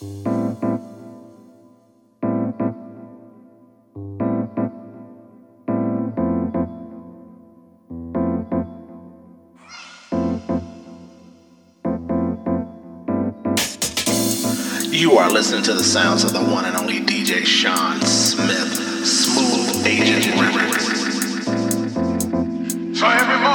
You are listening to the sounds of the one and only DJ Sean Smith, Smooth Agent Records. So every morning.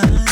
time.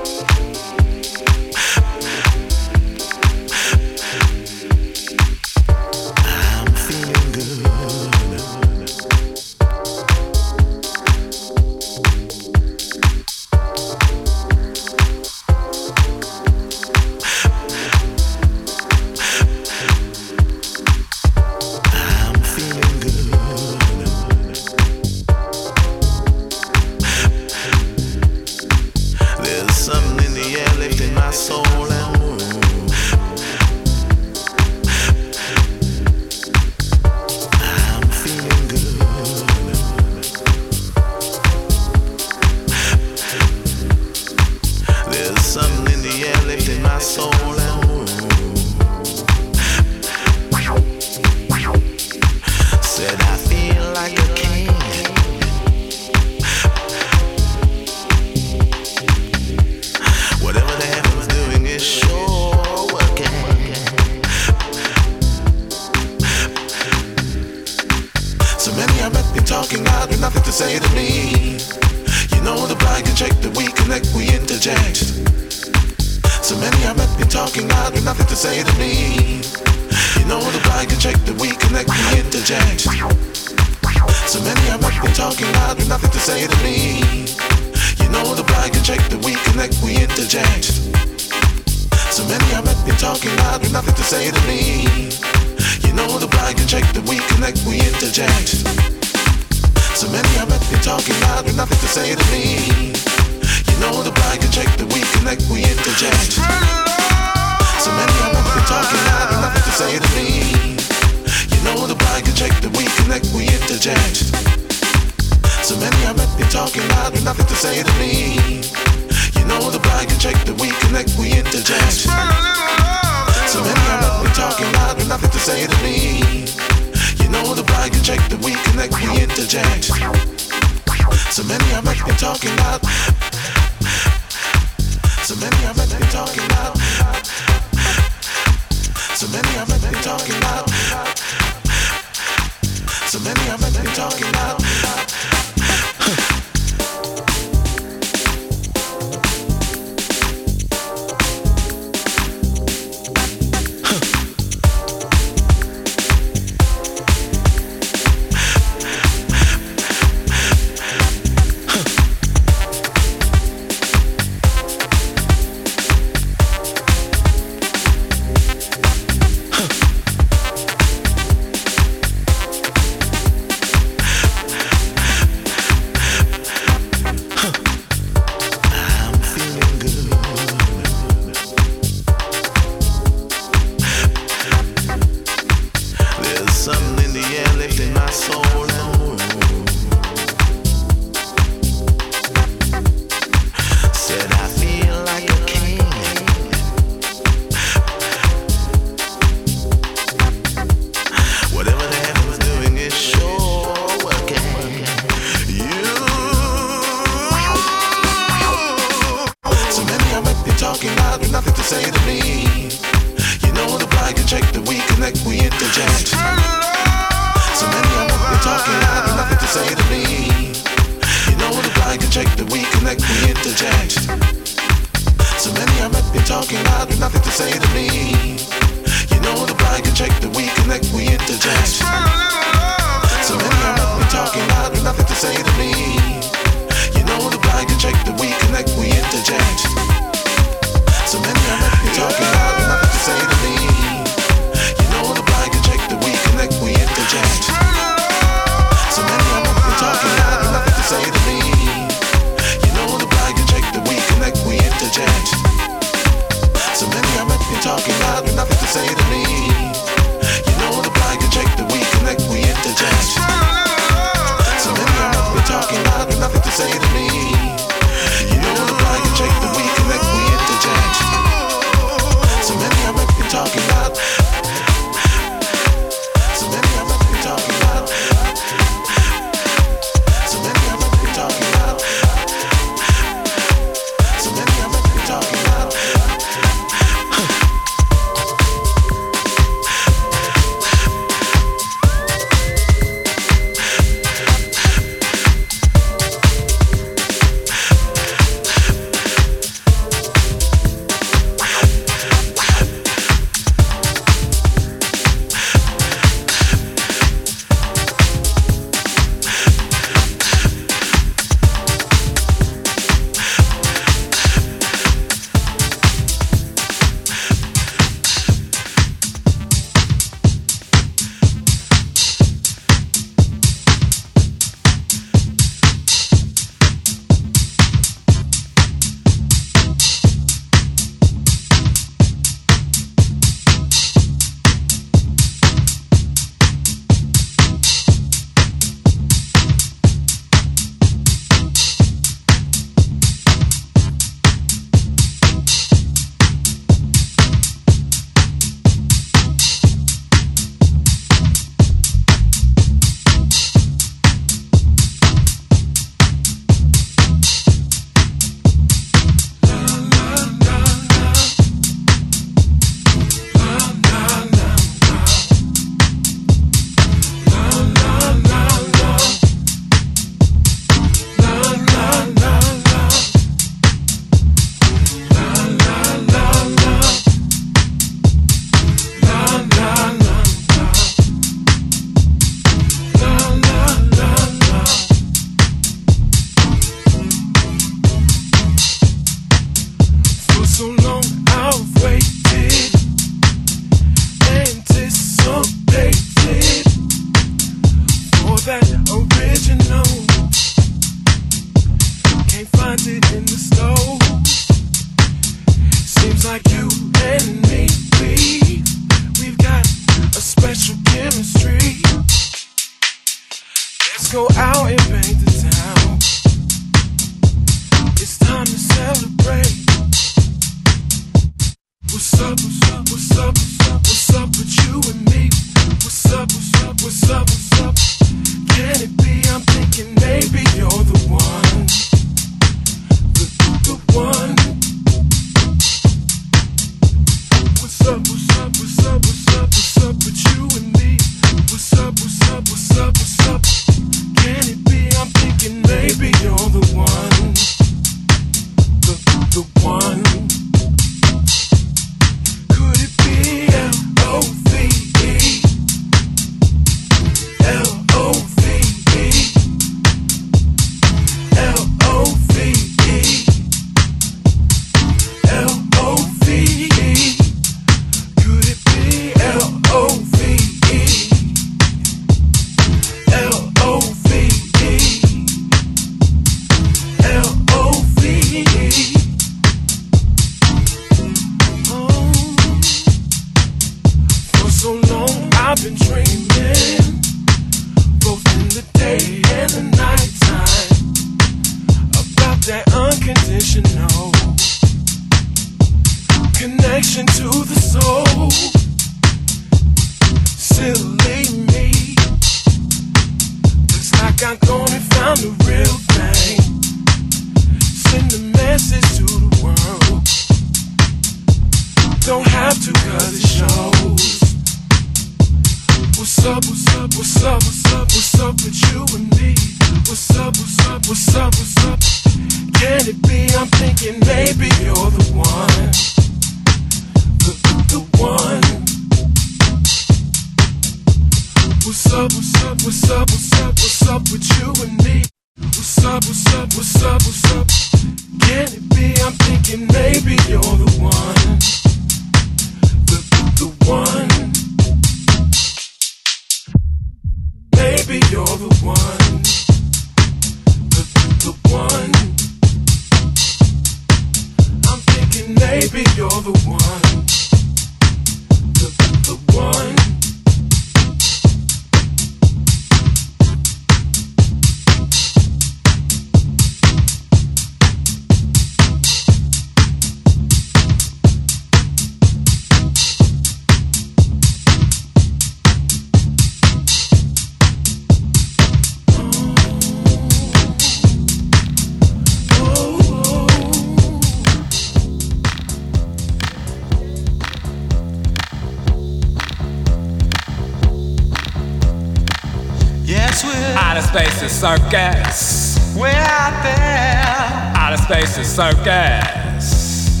Circus. We're out there. Outer space is circus.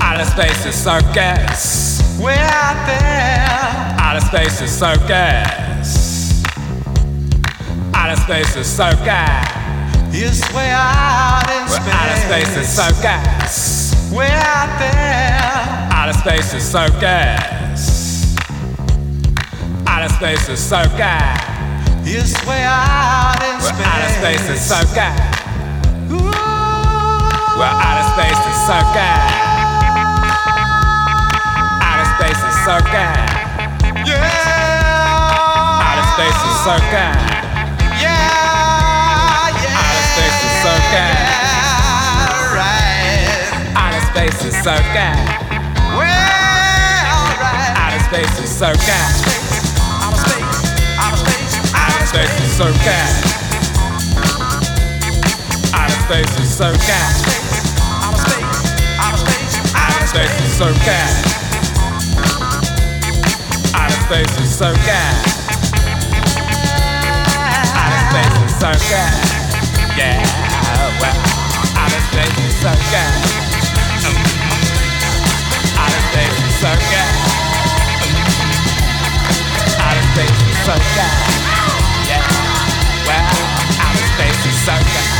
Outer space is circus. We're out there. Outer space is circus. Outer space is circus. Yes, we're out in space. We're outer space is circus. We're out there. Outer space is circus. Outer space is circus. Space. We're is circus. Ooh. Well, outer space is circus. Outer space is circus. Yeah. Outer space is circus. Yeah. Yeah. Outer space is circus. Right. Outer space is circus. Well, alright. Outer space is circus. Outer space. Outer space. Outer space Outer space is circus space is so cat. Outer space is so cat. Outer space is so cat. Yeah, well, outer space is so cat. Outer space is so cat. Outer space is so cat. Yeah, well, outer space is so cat.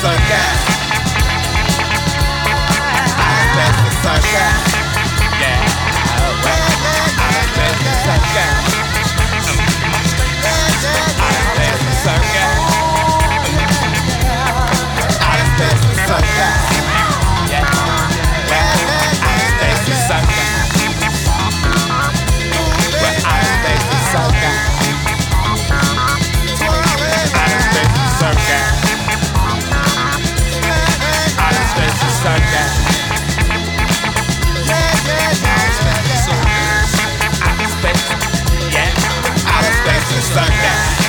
sunshine. I the sunshine. Yeah. The sunshine. I the sunshine. I the sunshine. Yeah. I the sunshine. The sunshine. I the sunshine. Sunday. Sunday.